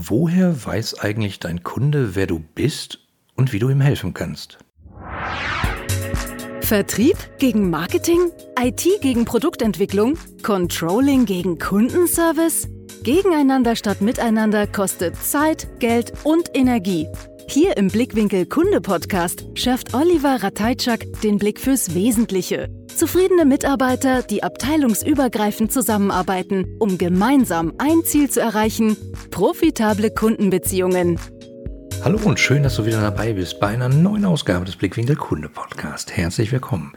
Woher weiß eigentlich dein Kunde, wer du bist und wie du ihm helfen kannst? Vertrieb gegen Marketing? IT gegen Produktentwicklung? Controlling gegen Kundenservice? Gegeneinander statt miteinander kostet Zeit, Geld und Energie. Hier im Blickwinkel Kunde Podcast schärft Oliver Ratajczak den Blick fürs Wesentliche. Zufriedene Mitarbeiter, die abteilungsübergreifend zusammenarbeiten, um gemeinsam ein Ziel zu erreichen: profitable Kundenbeziehungen. Hallo und schön, dass du wieder dabei bist bei einer neuen Ausgabe des Blickwinkel Kunde Podcast. Herzlich willkommen.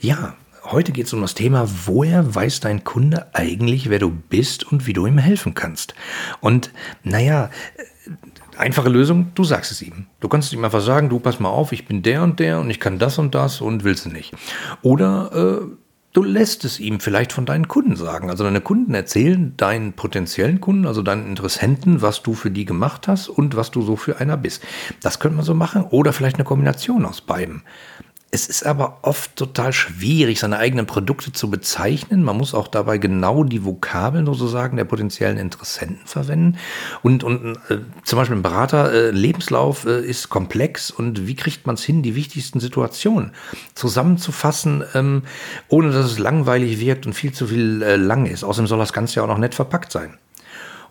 Ja, heute geht es um das Thema, woher weiß dein Kunde eigentlich, wer du bist und wie du ihm helfen kannst. Und naja, Einfache Lösung, du sagst es ihm. Du kannst ihm einfach sagen, du pass mal auf, ich bin der und der und ich kann das und das und willst du nicht. Oder äh, du lässt es ihm vielleicht von deinen Kunden sagen. Also deine Kunden erzählen deinen potenziellen Kunden, also deinen Interessenten, was du für die gemacht hast und was du so für einer bist. Das könnte man so machen oder vielleicht eine Kombination aus beiden. Es ist aber oft total schwierig, seine eigenen Produkte zu bezeichnen. Man muss auch dabei genau die Vokabeln sozusagen der potenziellen Interessenten verwenden. Und, und äh, zum Beispiel ein Berater, äh, Lebenslauf äh, ist komplex und wie kriegt man es hin, die wichtigsten Situationen zusammenzufassen, ähm, ohne dass es langweilig wirkt und viel zu viel äh, lang ist. Außerdem soll das Ganze ja auch noch nett verpackt sein.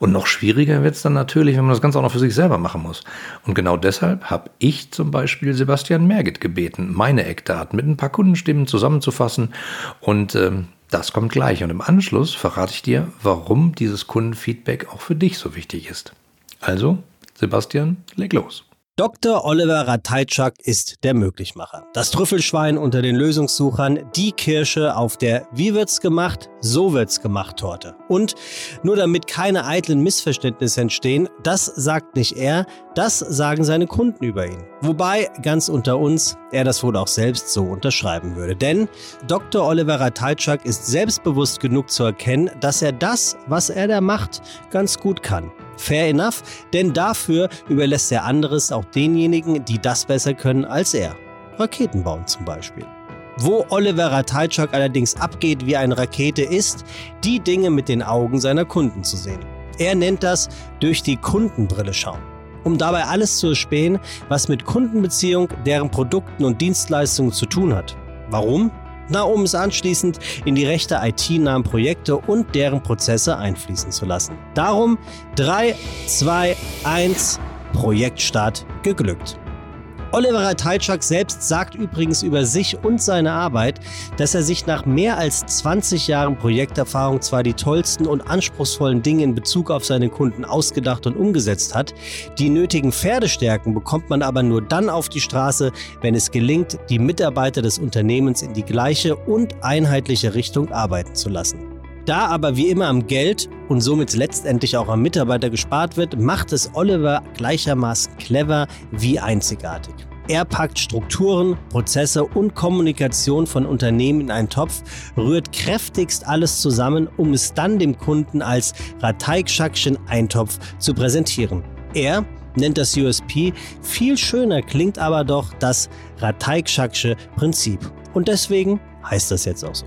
Und noch schwieriger wird es dann natürlich, wenn man das Ganze auch noch für sich selber machen muss. Und genau deshalb habe ich zum Beispiel Sebastian Merget gebeten, meine Eckdaten mit ein paar Kundenstimmen zusammenzufassen. Und ähm, das kommt gleich. Und im Anschluss verrate ich dir, warum dieses Kundenfeedback auch für dich so wichtig ist. Also, Sebastian, leg los. Dr. Oliver Ratajczak ist der Möglichmacher. Das Trüffelschwein unter den Lösungssuchern, die Kirsche auf der Wie wird's gemacht, so wird's gemacht Torte. Und nur damit keine eitlen Missverständnisse entstehen, das sagt nicht er, das sagen seine Kunden über ihn. Wobei, ganz unter uns, er das wohl auch selbst so unterschreiben würde. Denn Dr. Oliver Ratajczak ist selbstbewusst genug zu erkennen, dass er das, was er da macht, ganz gut kann. Fair enough, denn dafür überlässt er anderes auch denjenigen, die das besser können als er. Raketen bauen zum Beispiel. Wo Oliver Ratajczak allerdings abgeht wie eine Rakete ist, die Dinge mit den Augen seiner Kunden zu sehen. Er nennt das durch die Kundenbrille schauen. Um dabei alles zu erspähen, was mit Kundenbeziehung, deren Produkten und Dienstleistungen zu tun hat. Warum? Na, um es anschließend in die rechte IT-nahen Projekte und deren Prozesse einfließen zu lassen. Darum 3, 2, 1, Projektstart geglückt. Oliver Ratajczak selbst sagt übrigens über sich und seine Arbeit, dass er sich nach mehr als 20 Jahren Projekterfahrung zwar die tollsten und anspruchsvollen Dinge in Bezug auf seine Kunden ausgedacht und umgesetzt hat, die nötigen Pferdestärken bekommt man aber nur dann auf die Straße, wenn es gelingt, die Mitarbeiter des Unternehmens in die gleiche und einheitliche Richtung arbeiten zu lassen. Da aber wie immer am Geld und somit letztendlich auch am Mitarbeiter gespart wird, macht es Oliver gleichermaßen clever wie einzigartig. Er packt Strukturen, Prozesse und Kommunikation von Unternehmen in einen Topf, rührt kräftigst alles zusammen, um es dann dem Kunden als Rateikschakschen Eintopf zu präsentieren. Er nennt das USP, viel schöner klingt aber doch das Rateikschak'sche Prinzip. Und deswegen heißt das jetzt auch so.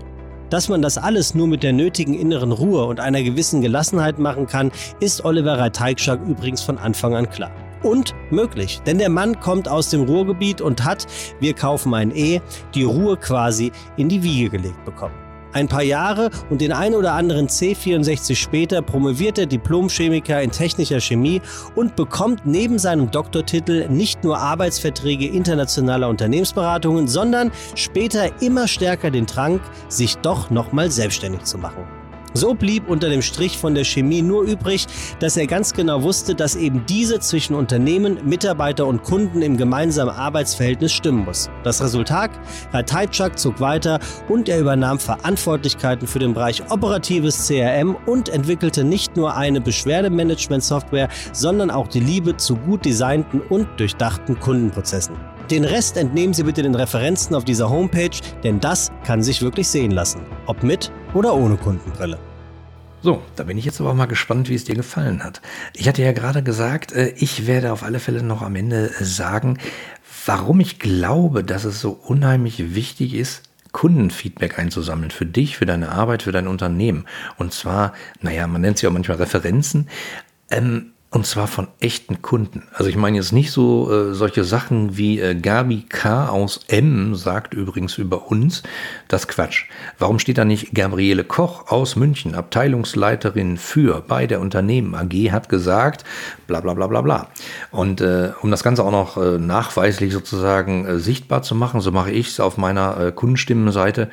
Dass man das alles nur mit der nötigen inneren Ruhe und einer gewissen Gelassenheit machen kann, ist Oliver Ratajczak übrigens von Anfang an klar. Und möglich, denn der Mann kommt aus dem Ruhrgebiet und hat, wir kaufen ein E, die Ruhe quasi in die Wiege gelegt bekommen. Ein paar Jahre und den ein oder anderen C64 später promoviert der Diplomchemiker in technischer Chemie und bekommt neben seinem Doktortitel nicht nur Arbeitsverträge internationaler Unternehmensberatungen, sondern später immer stärker den Drang, sich doch nochmal selbstständig zu machen. So blieb unter dem Strich von der Chemie nur übrig, dass er ganz genau wusste, dass eben diese zwischen Unternehmen, Mitarbeiter und Kunden im gemeinsamen Arbeitsverhältnis stimmen muss. Das Resultat? Ratajczak zog weiter und er übernahm Verantwortlichkeiten für den Bereich operatives CRM und entwickelte nicht nur eine Beschwerdemanagement-Software, sondern auch die Liebe zu gut designten und durchdachten Kundenprozessen. Den Rest entnehmen Sie bitte den Referenzen auf dieser Homepage, denn das kann sich wirklich sehen lassen. Ob mit oder ohne Kundenbrille. So, da bin ich jetzt aber auch mal gespannt, wie es dir gefallen hat. Ich hatte ja gerade gesagt, äh, ich werde auf alle Fälle noch am Ende sagen, warum ich glaube, dass es so unheimlich wichtig ist, Kundenfeedback einzusammeln für dich, für deine Arbeit, für dein Unternehmen. Und zwar, naja, man nennt sie auch manchmal Referenzen. Ähm, Und zwar von echten Kunden. Also ich meine jetzt nicht so äh, solche Sachen wie äh, Gabi K. aus M sagt übrigens über uns. Das Quatsch. Warum steht da nicht Gabriele Koch aus München, Abteilungsleiterin für bei der Unternehmen AG, hat gesagt, bla bla bla bla bla. Und äh, um das Ganze auch noch äh, nachweislich sozusagen äh, sichtbar zu machen, so mache ich es auf meiner äh, Kundenstimmenseite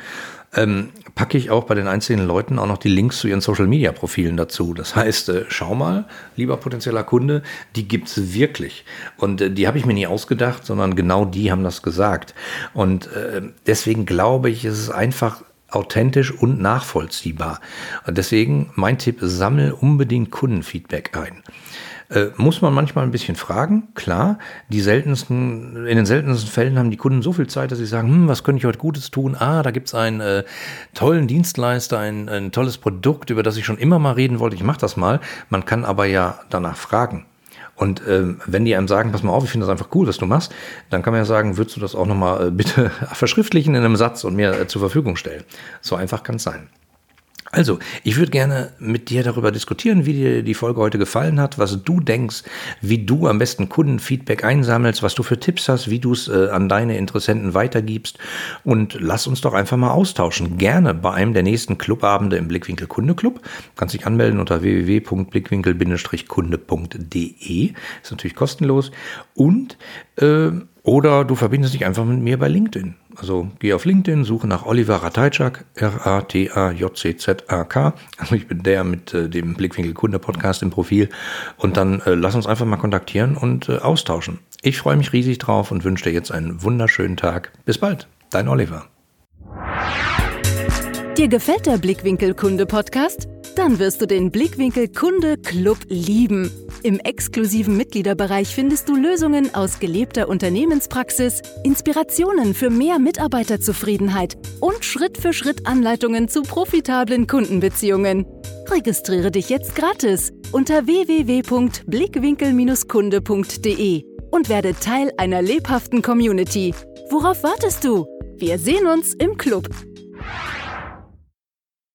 ähm, packe ich auch bei den einzelnen Leuten auch noch die Links zu ihren Social-Media-Profilen dazu. Das heißt, äh, schau mal, lieber potenzieller Kunde, die gibt es wirklich. Und äh, die habe ich mir nie ausgedacht, sondern genau die haben das gesagt. Und äh, deswegen glaube ich, ist es einfach authentisch und nachvollziehbar. Und deswegen mein Tipp, sammel unbedingt Kundenfeedback ein. Äh, muss man manchmal ein bisschen fragen, klar. Die seltensten, in den seltensten Fällen haben die Kunden so viel Zeit, dass sie sagen, hm, was könnte ich heute Gutes tun? Ah, da gibt es einen äh, tollen Dienstleister, ein, ein tolles Produkt, über das ich schon immer mal reden wollte. Ich mache das mal. Man kann aber ja danach fragen. Und ähm, wenn die einem sagen, pass mal auf, ich finde das einfach cool, was du machst, dann kann man ja sagen, würdest du das auch nochmal äh, bitte verschriftlichen in einem Satz und mir äh, zur Verfügung stellen. So einfach kann es sein. Also, ich würde gerne mit dir darüber diskutieren, wie dir die Folge heute gefallen hat, was du denkst, wie du am besten Kundenfeedback einsammelst, was du für Tipps hast, wie du es äh, an deine Interessenten weitergibst. Und lass uns doch einfach mal austauschen. Gerne bei einem der nächsten Clubabende im Blickwinkel Kunde Club. Du kannst dich anmelden unter www.blickwinkel-kunde.de. Ist natürlich kostenlos. Und äh, oder du verbindest dich einfach mit mir bei LinkedIn. Also geh auf LinkedIn, suche nach Oliver Ratajczak, R-A-T-A-J-C-Z-A-K. Also ich bin der mit äh, dem Blickwinkel Kunde Podcast im Profil. Und dann äh, lass uns einfach mal kontaktieren und äh, austauschen. Ich freue mich riesig drauf und wünsche dir jetzt einen wunderschönen Tag. Bis bald, dein Oliver. Dir gefällt der Blickwinkel Kunde Podcast? Dann wirst du den Blickwinkel Kunde Club lieben. Im exklusiven Mitgliederbereich findest du Lösungen aus gelebter Unternehmenspraxis, Inspirationen für mehr Mitarbeiterzufriedenheit und Schritt für Schritt Anleitungen zu profitablen Kundenbeziehungen. Registriere dich jetzt gratis unter www.blickwinkel-kunde.de und werde Teil einer lebhaften Community. Worauf wartest du? Wir sehen uns im Club.